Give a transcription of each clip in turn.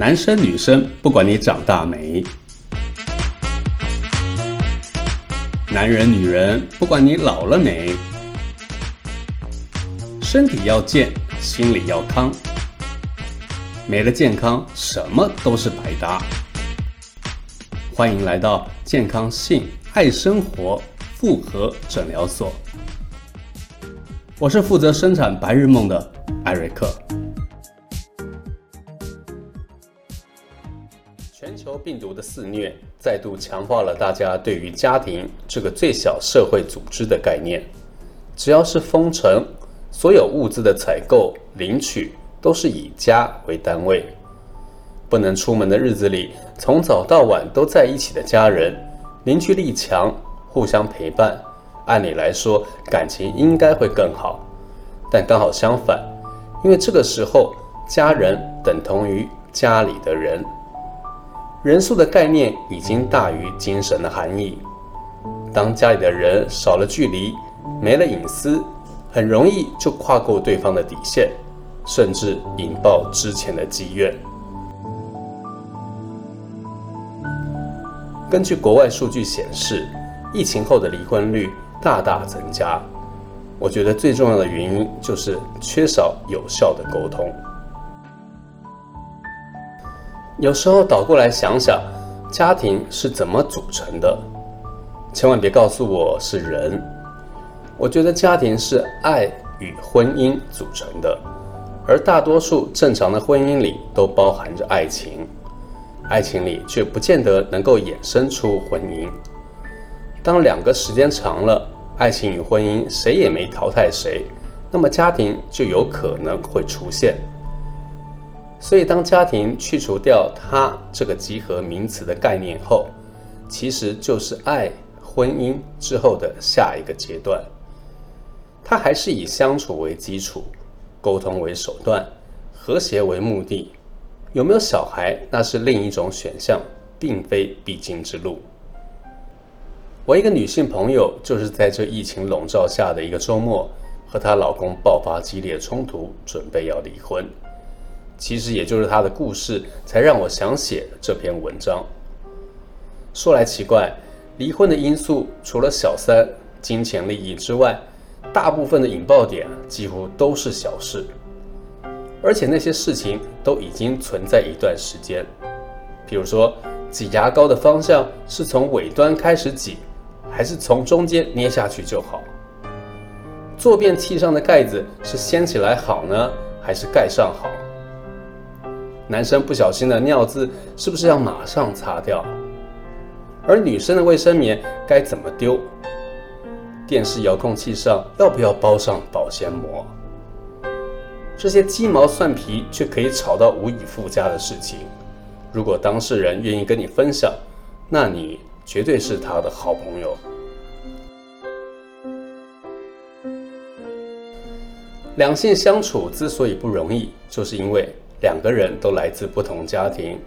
男生女生，不管你长大没；男人女人，不管你老了没。身体要健，心里要康。没了健康，什么都是白搭。欢迎来到健康性爱生活复合诊疗所。我是负责生产白日梦的艾瑞克。球病毒的肆虐，再度强化了大家对于家庭这个最小社会组织的概念。只要是封城，所有物资的采购、领取都是以家为单位。不能出门的日子里，从早到晚都在一起的家人，凝聚力强，互相陪伴。按理来说，感情应该会更好，但刚好相反，因为这个时候，家人等同于家里的人，人数的概念已经大于精神的含义。当家里的人少了距离，没了隐私，很容易就跨过对方的底线，甚至引爆之前的积怨。根据国外数据显示，疫情后的离婚率。大大增加，我觉得最重要的原因就是缺少有效的沟通。有时候倒过来想想，家庭是怎么组成的？千万别告诉我是人。我觉得家庭是爱与婚姻组成的，而大多数正常的婚姻里都包含着爱情，爱情里却不见得能够衍生出婚姻。当两个时间长了，爱情与婚姻谁也没淘汰谁，那么家庭就有可能会出现。所以，当家庭去除掉“它”这个集合名词的概念后，其实就是爱、婚姻之后的下一个阶段。它还是以相处为基础，沟通为手段，和谐为目的。有没有小孩，那是另一种选项，并非必经之路。我一个女性朋友，就是在这疫情笼罩下的一个周末，和她老公爆发激烈冲突，准备要离婚。其实也就是他的故事，才让我想写这篇文章。说来奇怪，离婚的因素除了小三、金钱利益之外，大部分的引爆点几乎都是小事，而且那些事情都已经存在一段时间。比如说，挤牙膏的方向是从尾端开始挤。还是从中间捏下去就好。坐便器上的盖子是掀起来好呢，还是盖上好？男生不小心的尿渍是不是要马上擦掉？而女生的卫生棉该怎么丢？电视遥控器上要不要包上保鲜膜？这些鸡毛蒜皮却可以吵到无以复加的事情，如果当事人愿意跟你分享，那你。绝对是他的好朋友。两性相处之所以不容易，就是因为两个人都来自不同家庭、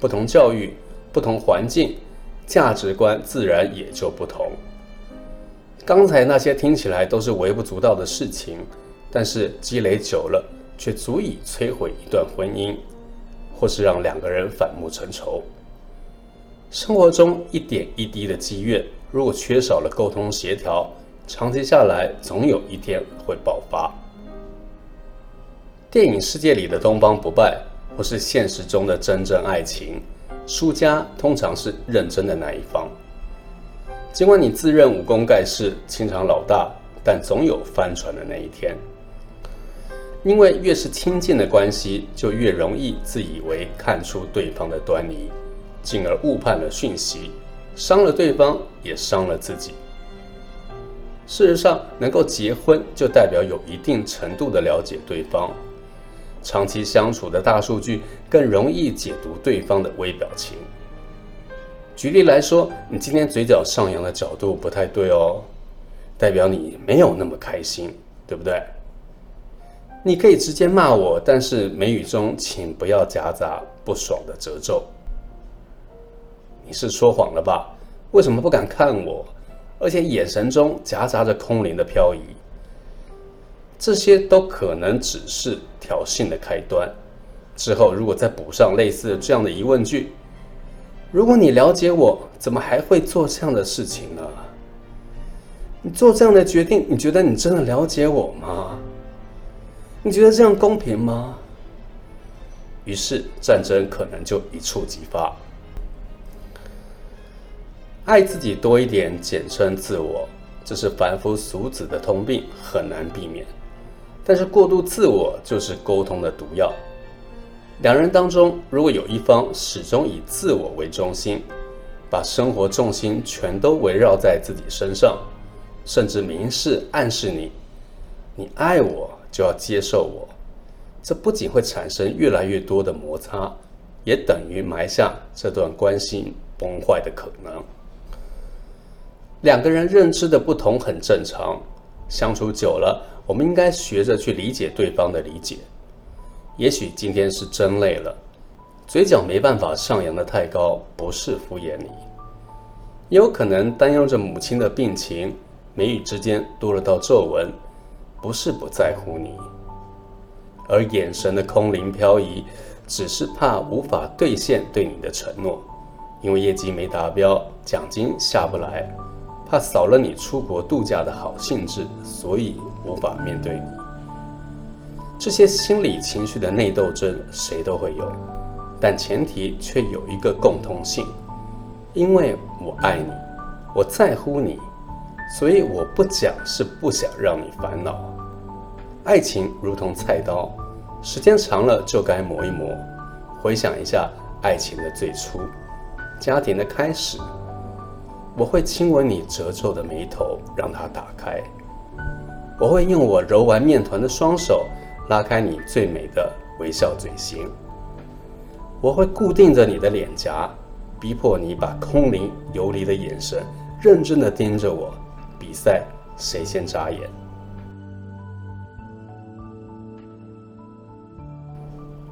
不同教育、不同环境，价值观自然也就不同。刚才那些听起来都是微不足道的事情，但是积累久了，却足以摧毁一段婚姻，或是让两个人反目成仇。生活中一点一滴的积怨，如果缺少了沟通协调，长期下来，总有一天会爆发。电影世界里的东方不败，或是现实中的真正爱情，输家通常是认真的那一方。尽管你自认武功盖世、情场老大，但总有翻船的那一天。因为越是亲近的关系，就越容易自以为看出对方的端倪。进而误判了讯息，伤了对方，也伤了自己。事实上，能够结婚就代表有一定程度的了解对方。长期相处的大数据更容易解读对方的微表情。举例来说，你今天嘴角上扬的角度不太对哦，代表你没有那么开心，对不对？你可以直接骂我，但是眉宇中请不要夹杂不爽的褶皱。你是说谎了吧？为什么不敢看我？而且眼神中夹杂着空灵的漂移，这些都可能只是挑衅的开端。之后如果再补上类似这样的疑问句：如果你了解我，怎么还会做这样的事情呢？你做这样的决定，你觉得你真的了解我吗？你觉得这样公平吗？于是战争可能就一触即发。爱自己多一点，简称自我，这是凡夫俗子的通病，很难避免。但是过度自我就是沟通的毒药。两人当中，如果有一方始终以自我为中心，把生活重心全都围绕在自己身上，甚至明示暗示你：“你爱我就要接受我。”这不仅会产生越来越多的摩擦，也等于埋下这段关系崩坏的可能。两个人认知的不同很正常，相处久了，我们应该学着去理解对方的理解。也许今天是真累了，嘴角没办法上扬的太高，不是敷衍你；也有可能担忧着母亲的病情，眉宇之间多了道皱纹，不是不在乎你。而眼神的空灵飘移，只是怕无法兑现对你的承诺，因为业绩没达标，奖金下不来。怕扫了你出国度假的好兴致，所以无法面对你。这些心理情绪的内斗争，谁都会有，但前提却有一个共通性：因为我爱你，我在乎你，所以我不讲是不想让你烦恼。爱情如同菜刀，时间长了就该磨一磨。回想一下爱情的最初，家庭的开始。我会亲吻你褶皱的眉头，让它打开。我会用我揉完面团的双手拉开你最美的微笑嘴型。我会固定着你的脸颊，逼迫你把空灵游离的眼神认真的盯着我，比赛谁先眨眼。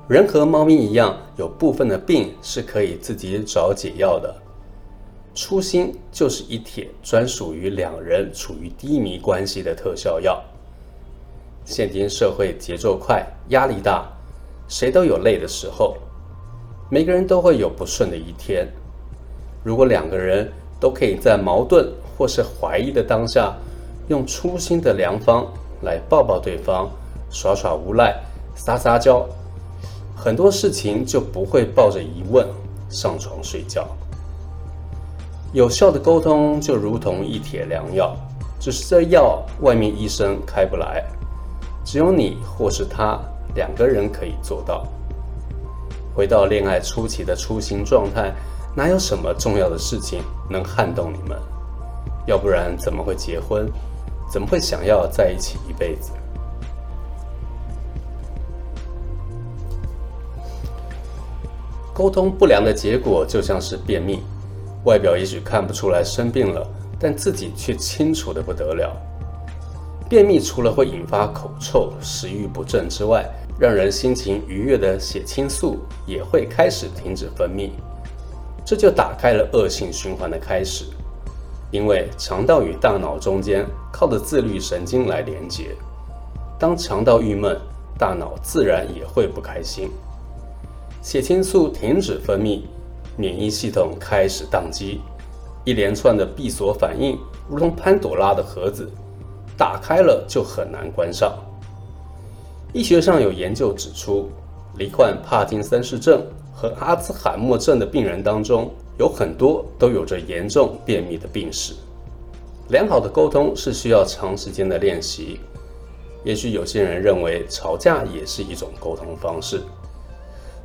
人和猫咪一样，有部分的病是可以自己找解药的。初心就是一帖专属于两人处于低迷关系的特效药。现今社会节奏快，压力大，谁都有累的时候，每个人都会有不顺的一天。如果两个人都可以在矛盾或是怀疑的当下，用初心的良方来抱抱对方，耍耍无赖，撒撒娇，很多事情就不会抱着疑问上床睡觉。有效的沟通就如同一帖良药，只是这药外面医生开不来，只有你或是他两个人可以做到。回到恋爱初期的初心状态，哪有什么重要的事情能撼动你们？要不然怎么会结婚？怎么会想要在一起一辈子？沟通不良的结果就像是便秘。外表也许看不出来生病了，但自己却清楚的不得了。便秘除了会引发口臭、食欲不振之外，让人心情愉悦的血清素也会开始停止分泌，这就打开了恶性循环的开始。因为肠道与大脑中间靠着自律神经来连接，当肠道郁闷，大脑自然也会不开心。血清素停止分泌。免疫系统开始宕机，一连串的闭锁反应如同潘朵拉的盒子，打开了就很难关上。医学上有研究指出，罹患帕金森氏症和阿兹海默症的病人当中，有很多都有着严重便秘的病史。良好的沟通是需要长时间的练习。也许有些人认为吵架也是一种沟通方式，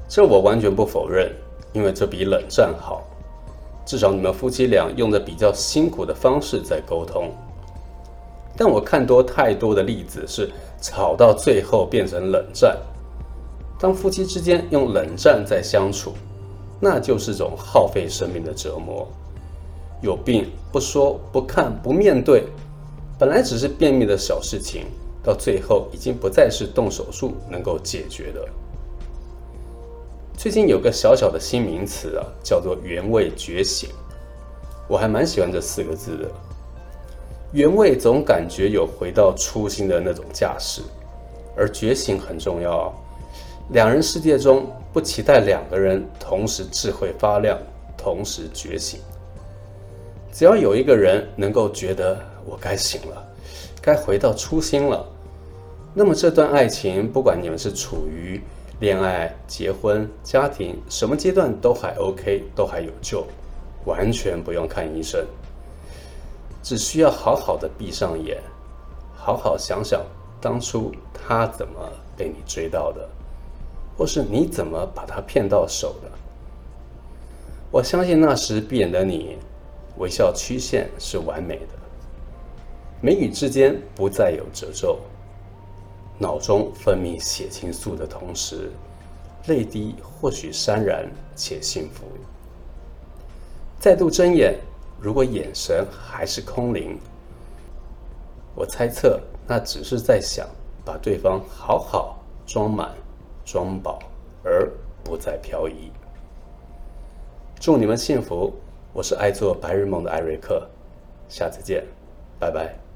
这我完全不否认。因为这比冷战好，至少你们夫妻俩用着比较辛苦的方式在沟通。但我看多太多的例子是吵到最后变成冷战。当夫妻之间用冷战在相处，那就是种耗费生命的折磨。有病不说不看不面对，本来只是便秘的小事情，到最后已经不再是动手术能够解决的。最近有个小小的新名词啊，叫做“原味觉醒”，我还蛮喜欢这四个字的。原味总感觉有回到初心的那种架势，而觉醒很重要，两人世界中不期待两个人同时智慧发亮，同时觉醒。只要有一个人能够觉得我该醒了，该回到初心了，那么这段爱情，不管你们是处于恋爱、结婚、家庭什么阶段，都还 OK，都还有救，完全不用看医生，只需要好好的闭上眼，好好想想当初他怎么被你追到的，或是你怎么把他骗到手的。我相信那时闭眼的你。微笑曲线是完美的，眉宇之间不再有褶皱，脑中分泌血清素的同时，泪滴或许潸然且幸福。再度睁眼，如果眼神还是空灵，我猜测那只是在想把对方好好装满、装饱，而不再漂移。祝你们幸福！我是爱做白日梦的艾瑞克，下次见，拜拜。